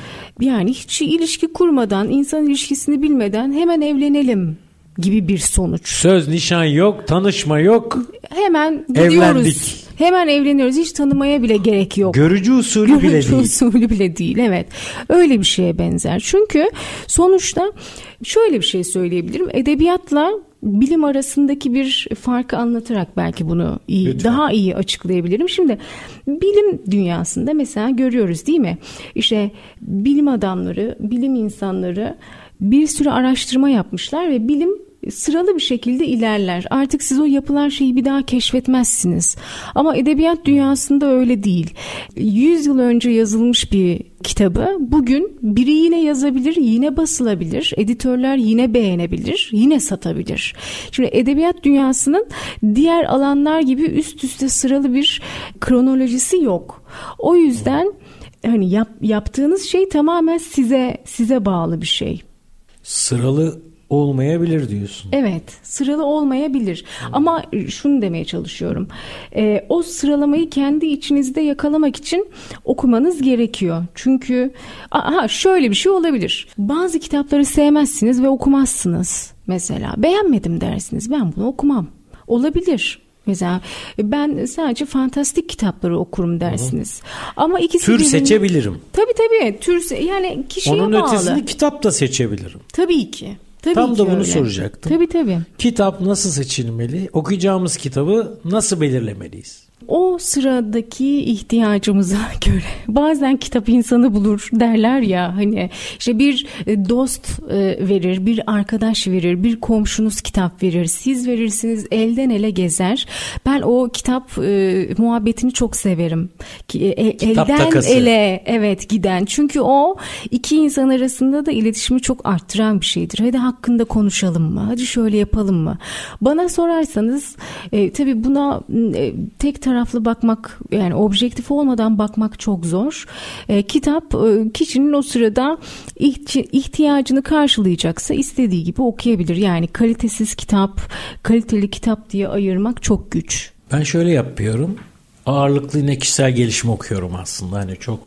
Yani hiç ilişki kurmadan, insan ilişkisini bilmeden hemen evlenelim gibi bir sonuç. söz nişan yok, tanışma yok. Hemen gidiyoruz. Evlendik. Hemen evleniyoruz. Hiç tanımaya bile gerek yok. Görücü usulü bile Görücü değil. usulü bile değil evet. Öyle bir şeye benzer. Çünkü sonuçta şöyle bir şey söyleyebilirim. Edebiyatla bilim arasındaki bir farkı anlatarak belki bunu iyi, Lütfen. daha iyi açıklayabilirim. Şimdi bilim dünyasında mesela görüyoruz değil mi? İşte bilim adamları, bilim insanları bir sürü araştırma yapmışlar ve bilim sıralı bir şekilde ilerler. Artık siz o yapılan şeyi bir daha keşfetmezsiniz. Ama edebiyat dünyasında öyle değil. 100 yıl önce yazılmış bir kitabı bugün biri yine yazabilir, yine basılabilir. Editörler yine beğenebilir, yine satabilir. Şimdi edebiyat dünyasının diğer alanlar gibi üst üste sıralı bir kronolojisi yok. O yüzden hani yap, yaptığınız şey tamamen size size bağlı bir şey. Sıralı olmayabilir diyorsun. Evet sıralı olmayabilir ama şunu demeye çalışıyorum Ee, o sıralamayı kendi içinizde yakalamak için okumanız gerekiyor çünkü aha şöyle bir şey olabilir bazı kitapları sevmezsiniz ve okumazsınız mesela beğenmedim dersiniz ben bunu okumam olabilir Mesela ben sadece fantastik kitapları okurum dersiniz. Ama ikisi Tür birbirine- seçebilirim. Tabii tabii tür yani kişiye Onun bağlı. ötesini kitap da seçebilirim. Tabii ki. Tabii Tam da bunu öyle. soracaktım. Tabii tabii. Kitap nasıl seçilmeli? Okuyacağımız kitabı nasıl belirlemeliyiz? O sıradaki ihtiyacımıza göre bazen kitap insanı bulur derler ya hani işte bir e, dost e, verir, bir arkadaş verir, bir komşunuz kitap verir, siz verirsiniz elden ele gezer. Ben o kitap e, muhabbetini çok severim. E, Kitap elden takası. ele evet giden çünkü o iki insan arasında da iletişimi çok arttıran bir şeydir. Hadi hakkında konuşalım mı? Hadi şöyle yapalım mı? Bana sorarsanız e, tabii buna e, tek taraflı bakmak yani objektif olmadan bakmak çok zor. E, kitap e, kişinin o sırada ihti- ihtiyacını karşılayacaksa istediği gibi okuyabilir. Yani kalitesiz kitap, kaliteli kitap diye ayırmak çok güç. Ben şöyle yapıyorum. Ağırlıklı yine kişisel gelişim okuyorum aslında. Hani çok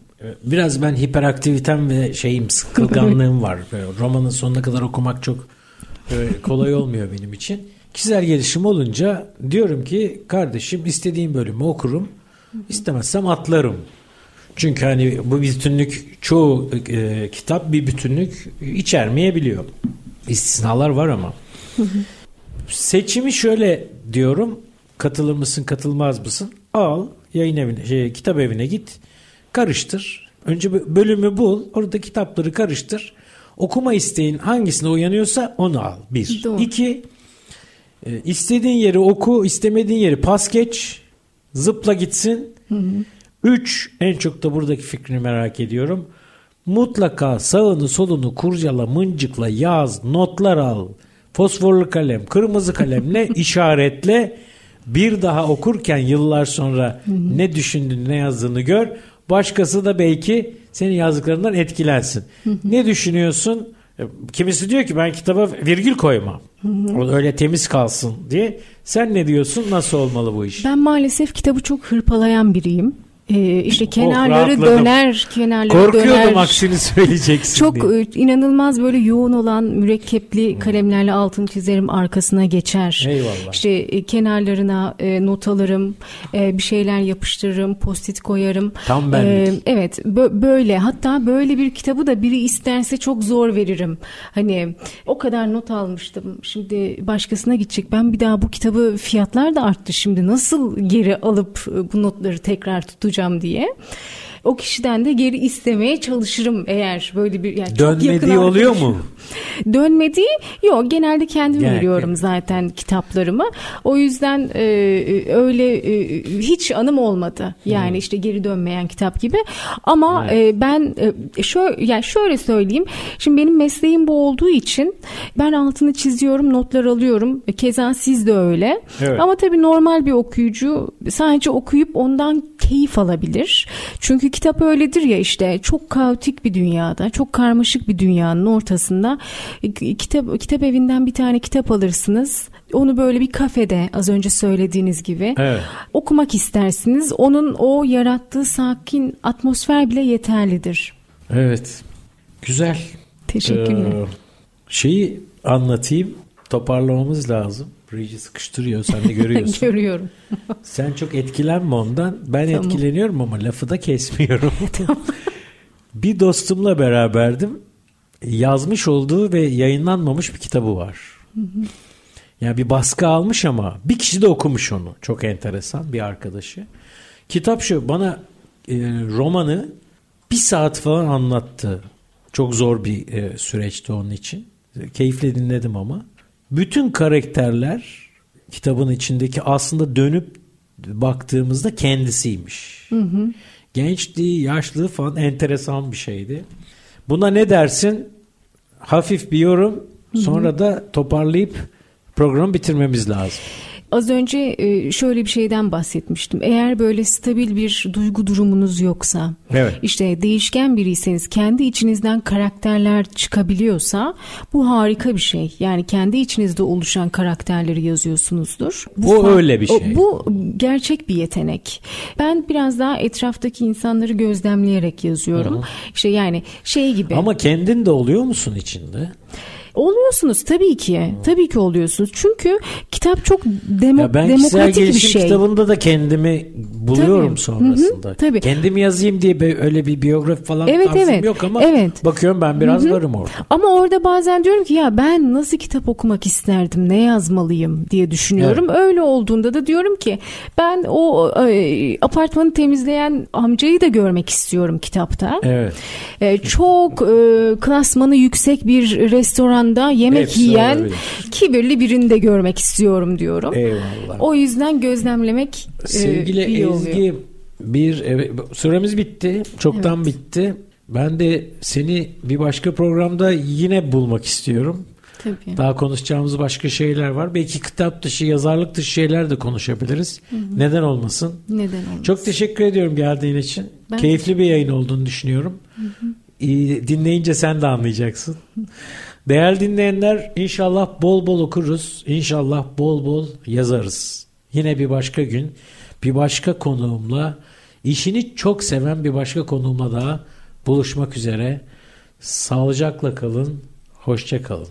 biraz ben hiperaktivitem ve şeyim sıkılganlığım var. Romanın sonuna kadar okumak çok e, kolay olmuyor benim için. Kişisel gelişim olunca diyorum ki kardeşim istediğim bölümü okurum. İstemezsem atlarım. Çünkü hani bu bütünlük çoğu e, kitap bir bütünlük içermeyebiliyor. İstisnalar var ama. Seçimi şöyle diyorum. Katılır mısın, katılmaz mısın? Al, yayın evine, şey, kitap evine git. Karıştır. Önce bö- bölümü bul. Orada kitapları karıştır. Okuma isteğin hangisine uyanıyorsa onu al. Bir. Doğru. İki. E, istediğin yeri oku, istemediğin yeri pas geç. Zıpla gitsin. Üç. En çok da buradaki fikrini merak ediyorum. Mutlaka sağını solunu kurcala, mıncıkla, yaz, notlar al. Fosforlu kalem, kırmızı kalemle işaretle Bir daha okurken yıllar sonra ne düşündüğünü ne yazdığını gör. Başkası da belki senin yazdıklarından etkilensin. Ne düşünüyorsun? E, Kimisi diyor ki ben kitaba virgül koymam. O öyle temiz kalsın diye. Sen ne diyorsun? Nasıl olmalı bu iş? Ben maalesef kitabı çok hırpalayan biriyim. Ee, işte kenarları rahatladım. döner, kenarları Korkuyordum döner. aksini söyleyeceksin Çok diye. e, inanılmaz böyle yoğun olan mürekkepli kalemlerle altın çizerim arkasına geçer. Eyvallah. İşte e, kenarlarına e, not alırım, e, bir şeyler yapıştırırım, postit koyarım. Tam benlik. E, evet bö- böyle hatta böyle bir kitabı da biri isterse çok zor veririm. Hani o kadar not almıştım şimdi başkasına gidecek ben bir daha bu kitabı fiyatlar da arttı şimdi nasıl geri alıp bu notları tekrar tutacağım diye. O kişiden de geri istemeye çalışırım eğer böyle bir yani çok yakın Dönmediği oluyor arkadaşım- mu? Dönmediği yok genelde kendim Genel- veriyorum zaten kitaplarımı. O yüzden e, e, öyle e, hiç anım olmadı. Yani işte geri dönmeyen kitap gibi. Ama e, ben e, şöyle yani şöyle söyleyeyim. Şimdi benim mesleğim bu olduğu için ben altını çiziyorum, notlar alıyorum. Keza siz de öyle. Evet. Ama tabii normal bir okuyucu sadece okuyup ondan keyif alabilir. Çünkü kitap öyledir ya işte çok kaotik bir dünyada, çok karmaşık bir dünyanın ortasında e, kitap kitap evinden bir tane kitap alırsınız. Onu böyle bir kafede az önce söylediğiniz gibi Evet. okumak istersiniz. Onun o yarattığı sakin atmosfer bile yeterlidir. Evet. Güzel. Teşekkürler. Ee, şeyi anlatayım. Toparlamamız lazım. Bridge'i sıkıştırıyor. Sen de görüyorsun. Görüyorum. Sen çok etkilenme ondan. Ben Tamam. etkileniyorum ama lafı da kesmiyorum. bir dostumla beraberdim. Yazmış olduğu ve yayınlanmamış bir kitabı var. Yani bir baskı almış ama bir kişi de okumuş onu. Çok enteresan bir arkadaşı. Kitap şu bana e, romanı bir saat falan anlattı. Çok zor bir e, süreçti onun için. Keyifle dinledim ama. Bütün karakterler kitabın içindeki aslında dönüp baktığımızda kendisiymiş. Gençliği, yaşlılığı falan enteresan bir şeydi. Buna ne dersin? Hafif bir yorum. Sonra da toparlayıp programı bitirmemiz lazım. Az önce e, şöyle bir şeyden bahsetmiştim. Eğer böyle stabil bir duygu durumunuz yoksa, Evet. işte değişken biriyseniz, kendi içinizden karakterler çıkabiliyorsa bu harika bir şey. Yani kendi içinizde oluşan karakterleri yazıyorsunuzdur. O fa- öyle bir şey. bu gerçek bir yetenek. Ben biraz daha etraftaki insanları gözlemleyerek yazıyorum. İşte yani şey gibi. Ama kendin de oluyor musun içinde? Oluyorsunuz tabii ki. Tabii ki oluyorsunuz. Çünkü kitap çok demo, Ya ben demokratik bir şey. kitabında da kendimi buluyorum Tabii. sonrasında. Hı hı, tabii. Kendim yazayım diye öyle bir biyografi falan Evet, tarzım evet. yok ama Evet. bakıyorum ben biraz varım orada. Ama orada bazen diyorum ki ya ben nasıl kitap okumak isterdim, ne yazmalıyım diye düşünüyorum. Öyle olduğunda da diyorum ki ben o e, apartmanı temizleyen amcayı da görmek istiyorum kitapta. Evet. E, çok e, klasmanı yüksek bir restoranda yemek Hepsi yiyen olabilir. kibirli birini de görmek istiyorum diyorum. Eyvallah. O yüzden gözlemlemek e, Sevgili iyi oluyor. Ezgi bir evet, süremiz bitti. Çoktan bitti. Ben de seni bir başka programda yine bulmak istiyorum. Tabii. Daha konuşacağımız başka şeyler var. Belki kitap dışı, yazarlık dışı şeyler de konuşabiliriz. Neden olmasın? Neden olmasın? Çok teşekkür ediyorum geldiğin için. Ben Keyifli bir yayın olduğunu düşünüyorum. İyi, dinleyince sen de anlayacaksın. Değerli dinleyenler inşallah bol bol okuruz. İnşallah bol bol yazarız. Yine bir başka gün bir başka konuğumla işini çok seven bir başka konuğumla daha buluşmak üzere. Sağlıcakla kalın. Hoşça kalın.